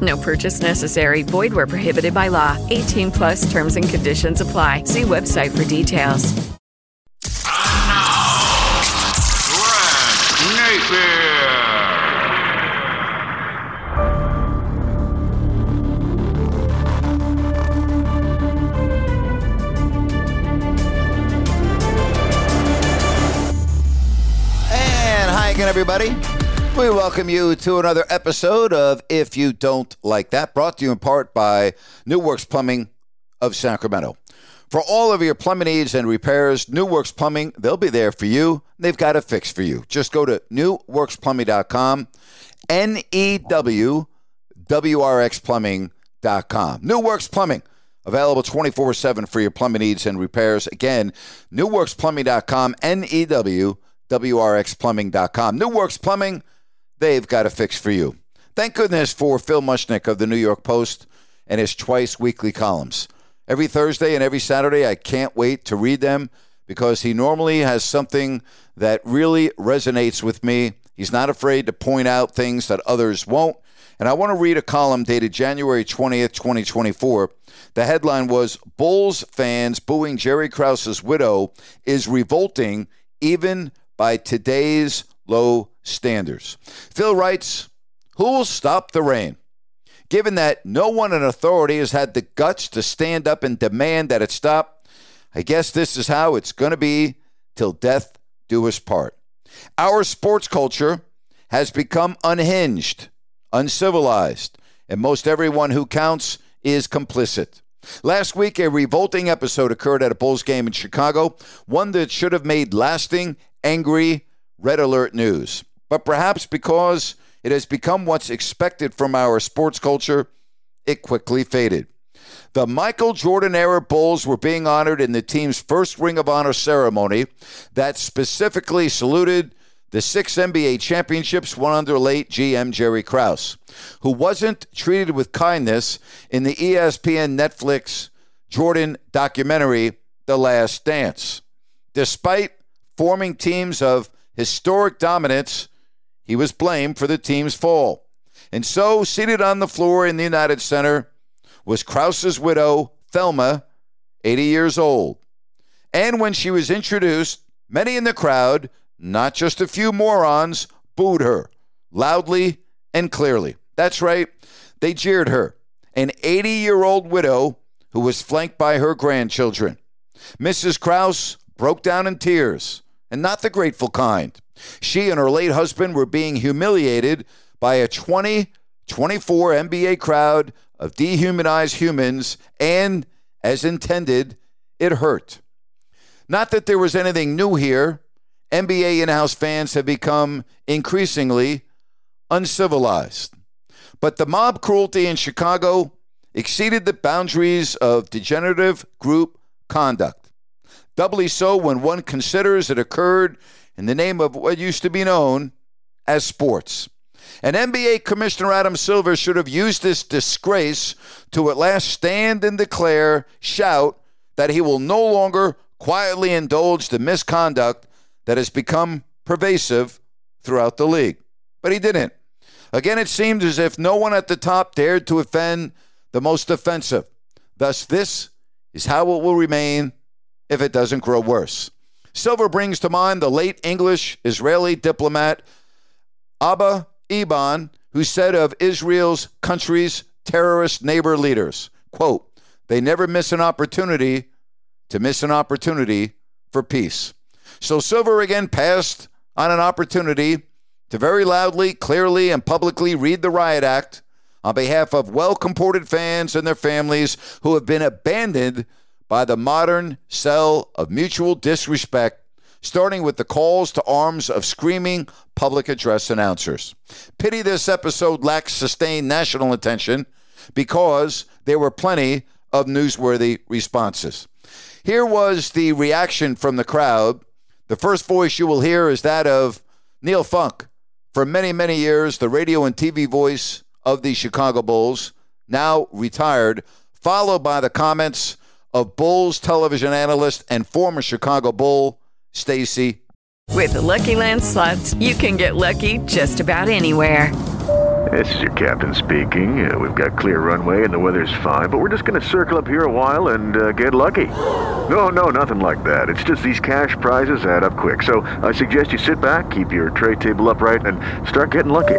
No purchase necessary. Void where prohibited by law. 18 plus terms and conditions apply. See website for details. And hi again, everybody. We welcome you to another episode of If You Don't Like That, brought to you in part by New Works Plumbing of Sacramento. For all of your plumbing needs and repairs, New Works Plumbing, they'll be there for you. They've got a fix for you. Just go to newworksplumbing.com, N E W W R X Plumbing.com. New Works Plumbing, available 24 7 for your plumbing needs and repairs. Again, newworksplumbing.com, N E W W R X Plumbing.com. New Works Plumbing, they've got a fix for you. Thank goodness for Phil Mushnick of the New York Post and his twice weekly columns. Every Thursday and every Saturday, I can't wait to read them because he normally has something that really resonates with me. He's not afraid to point out things that others won't. And I want to read a column dated January 20th, 2024. The headline was Bulls fans booing Jerry Krause's widow is revolting even by today's low standards. Phil writes, Who will stop the rain? Given that no one in authority has had the guts to stand up and demand that it stop, I guess this is how it's going to be till death do us part. Our sports culture has become unhinged, uncivilized, and most everyone who counts is complicit. Last week, a revolting episode occurred at a Bulls game in Chicago, one that should have made lasting, angry, red alert news. But perhaps because it has become what's expected from our sports culture, it quickly faded. The Michael Jordan era Bulls were being honored in the team's first Ring of Honor ceremony that specifically saluted the six NBA championships won under late GM Jerry Krause, who wasn't treated with kindness in the ESPN Netflix Jordan documentary, The Last Dance. Despite forming teams of historic dominance, he was blamed for the team's fall. And so, seated on the floor in the United Center was Krause's widow, Thelma, 80 years old. And when she was introduced, many in the crowd, not just a few morons, booed her loudly and clearly. That's right, they jeered her, an 80 year old widow who was flanked by her grandchildren. Mrs. Krause broke down in tears, and not the grateful kind. She and her late husband were being humiliated by a 20 24 NBA crowd of dehumanized humans, and as intended, it hurt. Not that there was anything new here. NBA in house fans have become increasingly uncivilized. But the mob cruelty in Chicago exceeded the boundaries of degenerative group conduct. Doubly so when one considers it occurred in the name of what used to be known as sports. And NBA Commissioner Adam Silver should have used this disgrace to at last stand and declare, shout, that he will no longer quietly indulge the misconduct that has become pervasive throughout the league. But he didn't. Again, it seemed as if no one at the top dared to offend the most offensive. Thus, this is how it will remain if it doesn't grow worse. Silver brings to mind the late English Israeli diplomat Abba Eban, who said of Israel's country's terrorist neighbor leaders, quote, they never miss an opportunity to miss an opportunity for peace. So Silver again passed on an opportunity to very loudly, clearly, and publicly read the riot act on behalf of well comported fans and their families who have been abandoned by the modern cell of mutual disrespect, starting with the calls to arms of screaming public address announcers. Pity this episode lacks sustained national attention because there were plenty of newsworthy responses. Here was the reaction from the crowd. The first voice you will hear is that of Neil Funk. For many, many years, the radio and TV voice of the Chicago Bulls, now retired, followed by the comments of Bulls television analyst and former Chicago Bull, Stacey. With the Lucky Land slots, you can get lucky just about anywhere. This is your captain speaking. Uh, we've got clear runway and the weather's fine, but we're just going to circle up here a while and uh, get lucky. No, no, nothing like that. It's just these cash prizes add up quick. So I suggest you sit back, keep your tray table upright, and start getting lucky.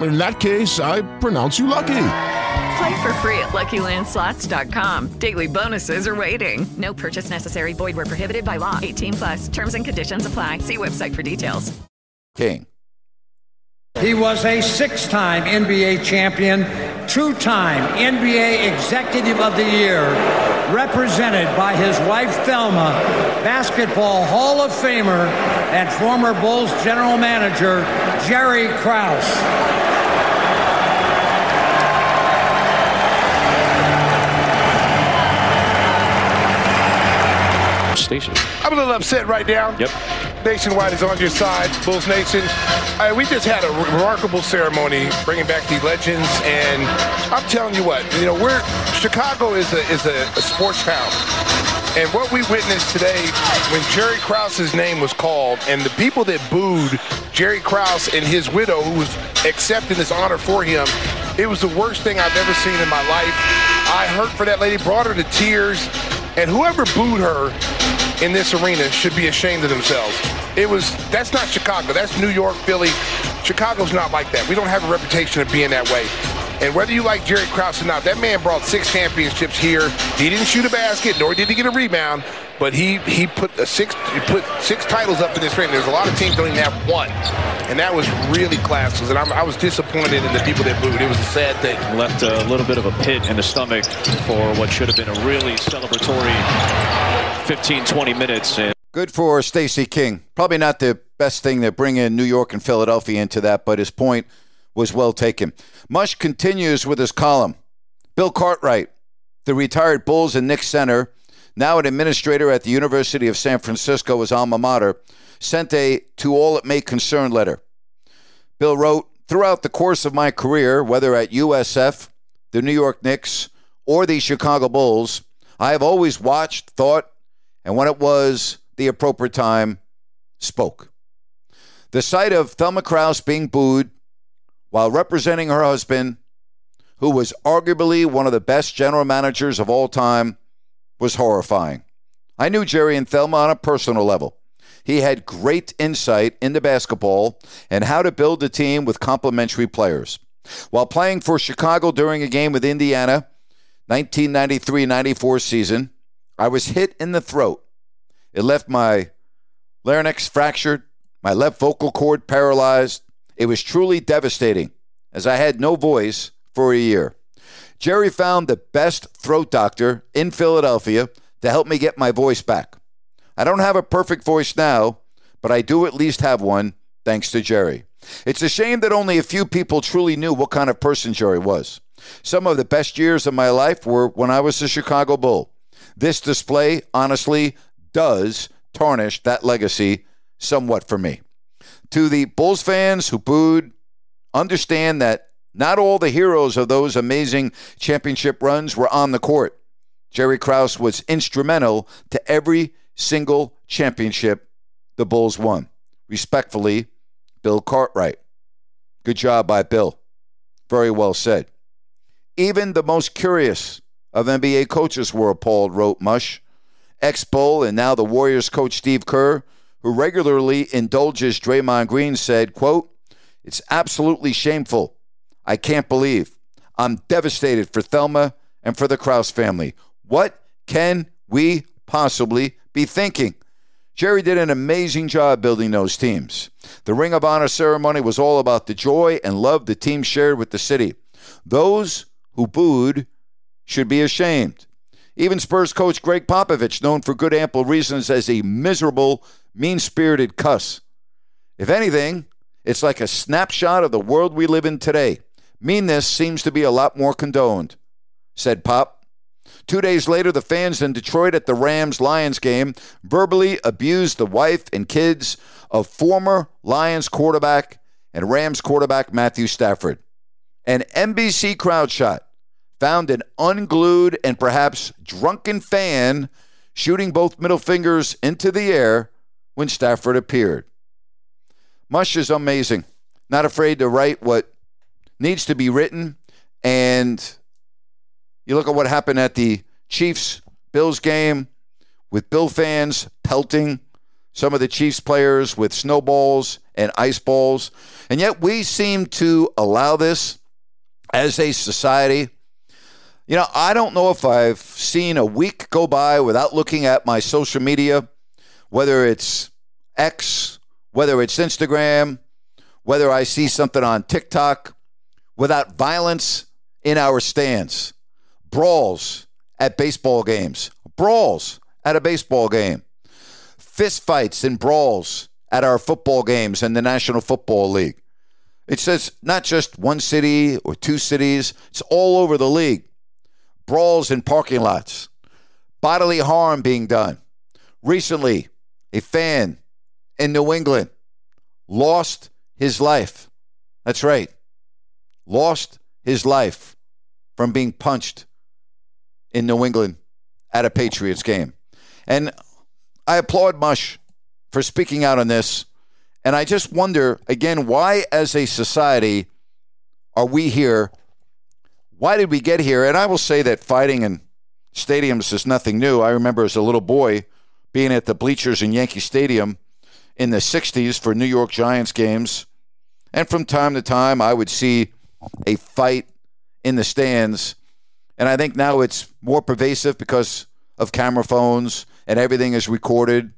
In that case, I pronounce you lucky. Play for free at LuckyLandSlots.com. Daily bonuses are waiting. No purchase necessary. Void where prohibited by law. 18 plus. Terms and conditions apply. See website for details. King. He was a six time NBA champion, two time NBA Executive of the Year, represented by his wife Thelma, Basketball Hall of Famer, and former Bulls general manager Jerry Krause. Station. I'm a little upset right now. Yep. Nationwide is on your side, Bulls Nation. Uh, we just had a remarkable ceremony bringing back the legends, and I'm telling you what, you know, we're Chicago is a is a, a sports town. And what we witnessed today when Jerry Krause's name was called and the people that booed Jerry Krause and his widow who was accepting this honor for him, it was the worst thing I've ever seen in my life. I hurt for that lady, brought her to tears, and whoever booed her in this arena should be ashamed of themselves. It was that's not Chicago. That's New York, Philly. Chicago's not like that. We don't have a reputation of being that way. And whether you like Jerry Krause or not, that man brought six championships here. He didn't shoot a basket, nor did he get a rebound, but he he put a six he put six titles up in this ring. There's a lot of teams don't even have one, and that was really classless. And I'm, I was disappointed in the people that booed. It was a sad thing. Left a little bit of a pit in the stomach for what should have been a really celebratory 15, 20 minutes. And Good for Stacey King. Probably not the best thing to bring in New York and Philadelphia into that, but his point was well taken. Mush continues with his column. Bill Cartwright, the retired Bulls and Knicks center, now an administrator at the University of San Francisco, his alma mater, sent a to all it may concern letter. Bill wrote, Throughout the course of my career, whether at USF, the New York Knicks, or the Chicago Bulls, I have always watched, thought, and when it was the appropriate time, spoke. The sight of Thelma Krause being booed while representing her husband, who was arguably one of the best general managers of all time, was horrifying. I knew Jerry and Thelma on a personal level. He had great insight into basketball and how to build a team with complementary players. While playing for Chicago during a game with Indiana, 1993 94 season, I was hit in the throat. It left my larynx fractured, my left vocal cord paralyzed. It was truly devastating as I had no voice for a year. Jerry found the best throat doctor in Philadelphia to help me get my voice back. I don't have a perfect voice now, but I do at least have one thanks to Jerry. It's a shame that only a few people truly knew what kind of person Jerry was. Some of the best years of my life were when I was a Chicago Bull. This display, honestly, does tarnish that legacy somewhat for me. To the Bulls fans who booed, understand that not all the heroes of those amazing championship runs were on the court. Jerry Krause was instrumental to every single championship the Bulls won. Respectfully, Bill Cartwright. Good job by Bill. Very well said. Even the most curious of NBA coaches were appalled, wrote Mush. Ex Bull and now the Warriors coach Steve Kerr, who regularly indulges Draymond Green, said, quote, It's absolutely shameful. I can't believe. I'm devastated for Thelma and for the Krause family. What can we possibly be thinking? Jerry did an amazing job building those teams. The Ring of Honor ceremony was all about the joy and love the team shared with the city. Those who booed should be ashamed. Even Spurs coach Gregg Popovich, known for good ample reasons as a miserable, mean spirited cuss. If anything, it's like a snapshot of the world we live in today. Meanness seems to be a lot more condoned, said Pop. Two days later, the fans in Detroit at the Rams Lions game verbally abused the wife and kids of former Lions quarterback and Rams quarterback Matthew Stafford. An NBC crowd shot found an unglued and perhaps drunken fan shooting both middle fingers into the air when Stafford appeared. Mush is amazing. Not afraid to write what needs to be written. And you look at what happened at the Chiefs Bills game with Bill fans pelting some of the Chiefs players with snowballs and ice balls. And yet we seem to allow this as a society. You know, I don't know if I've seen a week go by without looking at my social media, whether it's X, whether it's Instagram, whether I see something on TikTok, without violence in our stands, brawls at baseball games, brawls at a baseball game, fist fights and brawls at our football games in the National Football League. It says not just one city or two cities, it's all over the league. Brawls in parking lots, bodily harm being done. Recently, a fan in New England lost his life. That's right. Lost his life from being punched in New England at a Patriots game. And I applaud Mush for speaking out on this. And I just wonder, again, why as a society are we here? Why did we get here? And I will say that fighting in stadiums is nothing new. I remember as a little boy being at the bleachers in Yankee Stadium in the 60s for New York Giants games. And from time to time, I would see a fight in the stands. And I think now it's more pervasive because of camera phones and everything is recorded.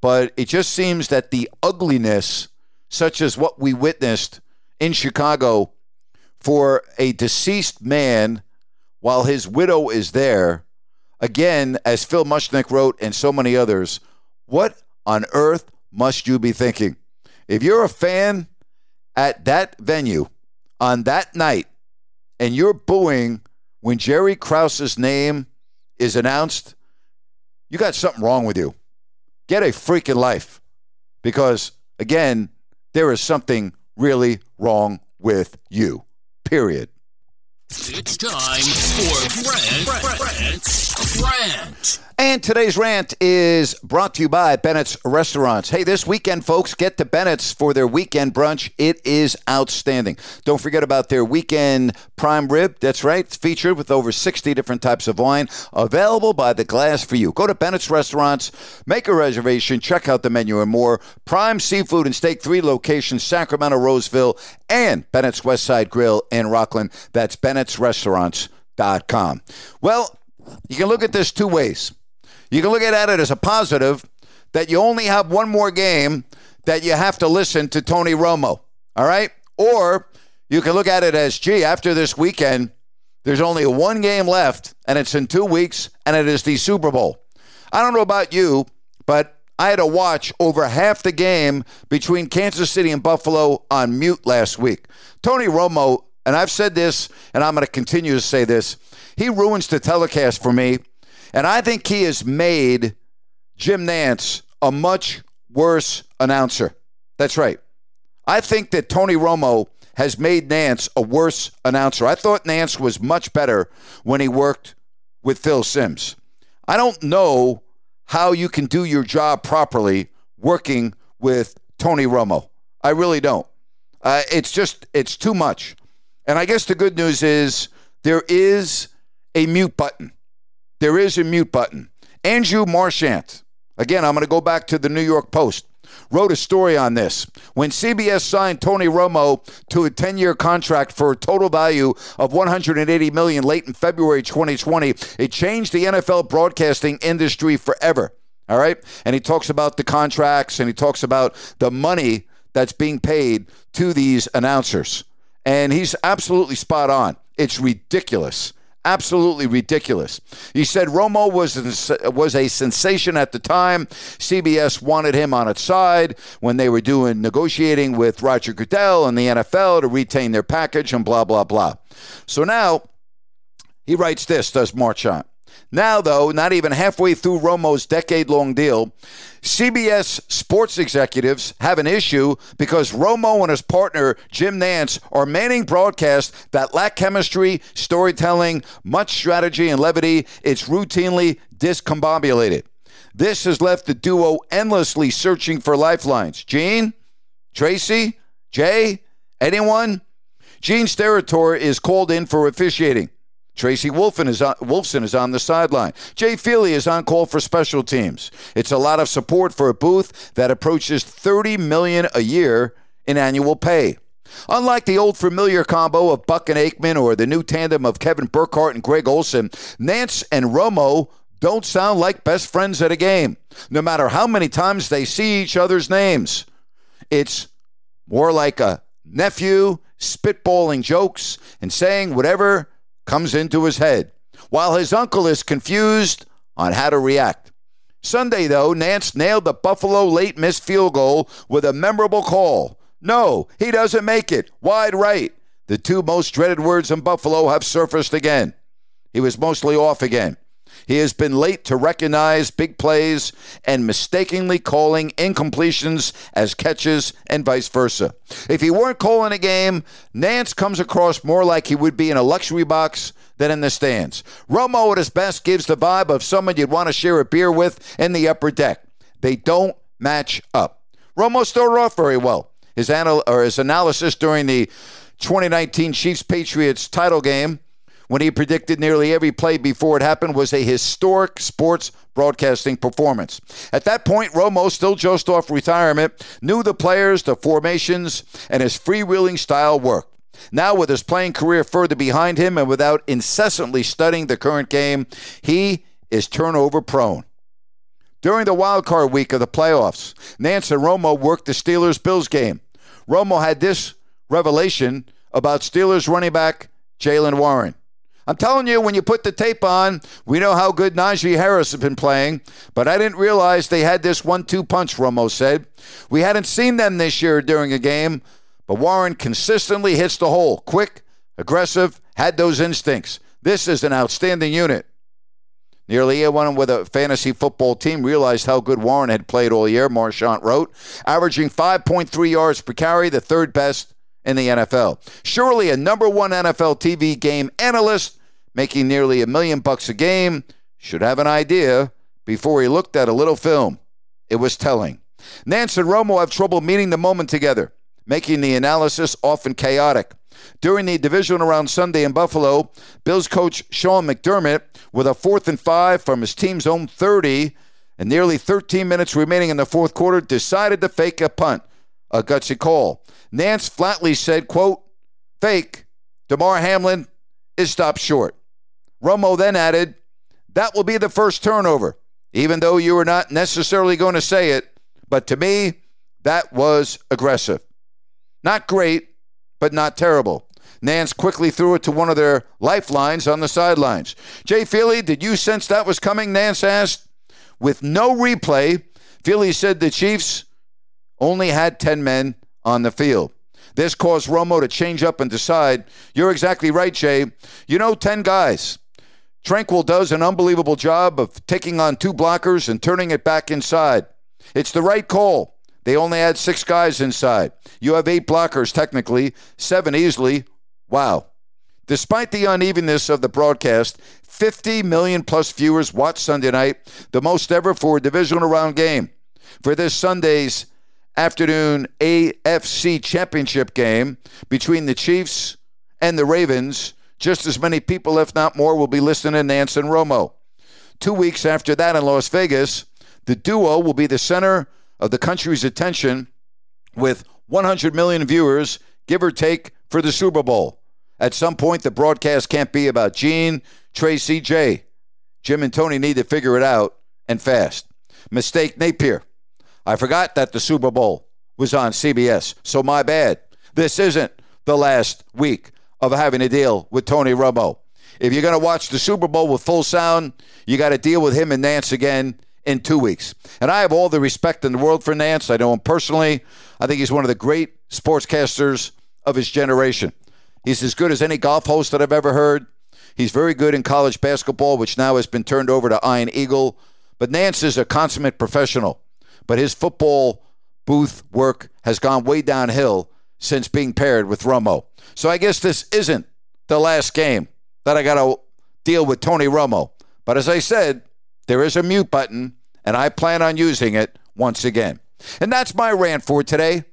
But it just seems that the ugliness, such as what we witnessed in Chicago for a deceased man while his widow is there, again, as Phil Mushnick wrote and so many others, what on earth must you be thinking? If you're a fan at that venue on that night and you're booing when Jerry Krause's name is announced, you got something wrong with you. Get a freaking life. Because, again, there is something really wrong with you. Period. It's time for Brent, Brent, Brent. And today's rant is brought to you by Bennett's Restaurants. Hey, this weekend, folks, get to Bennett's for their weekend brunch. It is outstanding. Don't forget about their weekend prime rib. That's right, it's featured with over 60 different types of wine available by the glass for you. Go to Bennett's Restaurants, make a reservation, check out the menu and more. Prime Seafood and Steak, three locations Sacramento, Roseville, and Bennett's Westside Grill in Rocklin. That's Bennett'sRestaurants.com. Well, you can look at this two ways. You can look at it as a positive that you only have one more game that you have to listen to Tony Romo. All right? Or you can look at it as, gee, after this weekend, there's only one game left, and it's in two weeks, and it is the Super Bowl. I don't know about you, but I had to watch over half the game between Kansas City and Buffalo on mute last week. Tony Romo, and I've said this, and I'm going to continue to say this, he ruins the telecast for me and I think he has made Jim Nantz a much worse announcer. That's right. I think that Tony Romo has made Nantz a worse announcer. I thought Nantz was much better when he worked with Phil Simms. I don't know how you can do your job properly working with Tony Romo. I really don't. Uh, it's just, it's too much. And I guess the good news is there is a mute button. There is a mute button. Andrew Marchand, again, I'm going to go back to the New York Post, wrote a story on this. When CBS signed Tony Romo to a 10-year contract for a total value of 180 million late in February 2020, it changed the NFL broadcasting industry forever. All right? And he talks about the contracts and he talks about the money that's being paid to these announcers. And he's absolutely spot on. It's ridiculous. Absolutely ridiculous. He said Romo was was a sensation at the time. CBS wanted him on its side when they were doing negotiating with Roger Goodell and the NFL to retain their package and blah blah blah. So now he writes this, does Marchand. Now, though, not even halfway through Romo's decade long deal, CBS sports executives have an issue because Romo and his partner, Jim Nantz, are manning broadcasts that lack chemistry, storytelling, much strategy, and levity. It's routinely discombobulated. This has left the duo endlessly searching for lifelines. Gene? Tracy? Jay? Anyone? Gene Steratore is called in for officiating. Tracy Wolfson is on, Wolfson is on the sideline. Jay Feely is on call for special teams. It's a lot of support for a booth that approaches 30 million a year in annual pay. Unlike the old familiar combo of Buck and Aikman or the new tandem of Kevin Burkhardt and Greg Olsen, Nantz and Romo don't sound like best friends at a game, no matter how many times they see each other's names. It's more like a nephew spitballing jokes and saying whatever comes into his head, while his uncle is confused on how to react. Sunday, though, Nantz nailed the Buffalo late missed field goal with a memorable call. No, he doesn't make it. Wide right. The two most dreaded words in Buffalo have surfaced again. He was mostly off again. He has been late to recognize big plays and mistakenly calling incompletions as catches and vice versa. If he weren't calling a game, Nantz comes across more like he would be in a luxury box than in the stands. Romo at his best gives the vibe of someone you'd want to share a beer with in the upper deck. They don't match up. Romo started off very well. His, anal- or his analysis during the 2019 Chiefs Patriots title game when he predicted nearly every play before it happened was a historic sports broadcasting performance. At that point, Romo, still just off retirement, knew the players, the formations, and his freewheeling style worked. Now, with his playing career further behind him and without incessantly studying the current game, he is turnover prone. During the wild card week of the playoffs, Nantz and Romo worked the Steelers Bills game. Romo had this revelation about Steelers running back Jaylen Warren. I'm telling you, when you put the tape on, we know how good Najee Harris has been playing, but I didn't realize they had this one two punch, Romo said. We hadn't seen them this year during a game, but Warren consistently hits the hole. Quick, aggressive, had those instincts. This is an outstanding unit. Nearly everyone with a fantasy football team realized how good Warren had played all year, Marchand wrote, averaging 5.3 yards per carry, the third best in the NFL. Surely a number one NFL TV game analyst making nearly a million bucks a game, should have an idea before he looked at a little film. It was telling. Nantz and Romo have trouble meeting the moment together, making the analysis often chaotic. During the division around Sunday in Buffalo, Bills coach Sean McDermott, with a fourth and five from his team's own 30 and nearly 13 minutes remaining in the fourth quarter, decided to fake a punt, a gutsy call. Nantz flatly said, quote, fake, Damar Hamlin is stopped short. Romo then added, That will be the first turnover, even though you were not necessarily going to say it. But to me, that was aggressive. Not great, but not terrible. Nantz quickly threw it to one of their lifelines on the sidelines. Jay Feely, did you sense that was coming? Nantz asked. With no replay, Feely said the Chiefs only had 10 men on the field. This caused Romo to change up and decide. You're exactly right, Jay. You know, 10 guys. Tranquill does an unbelievable job of taking on two blockers and turning it back inside. It's the right call. They only had six guys inside. You have eight blockers, technically, seven easily. Wow. Despite the unevenness of the broadcast, 50 million plus viewers watched Sunday night, the most ever for a divisional round game. For this Sunday's afternoon AFC championship game between the Chiefs and the Ravens, just as many people, if not more, will be listening to Nantz and Romo. Two weeks after that in Las Vegas, the duo will be the center of the country's attention with 100 million viewers, give or take, for the Super Bowl. At some point, the broadcast can't be about Gene, Tracy, Jay. Jim and Tony need to figure it out and fast. Mistake Napier. I forgot that the Super Bowl was on CBS, so my bad. This isn't the last week of having to deal with Tony Romo. If you're going to watch the Super Bowl with full sound, you got to deal with him and Nantz again in two weeks. And I have all the respect in the world for Nantz. I know him personally. I think he's one of the great sportscasters of his generation. He's as good as any golf host that I've ever heard. He's very good in college basketball, which now has been turned over to Ian Eagle. But Nantz is a consummate professional. But his football booth work has gone way downhill since being paired with Romo. So I guess this isn't the last game that I got to deal with Tony Romo. But as I said, there is a mute button, and I plan on using it once again. And that's my rant for today.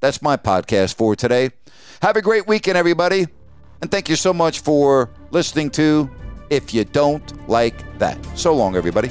That's my podcast for today. Have a great weekend, everybody. And thank you so much for listening to If You Don't Like That. So long, everybody.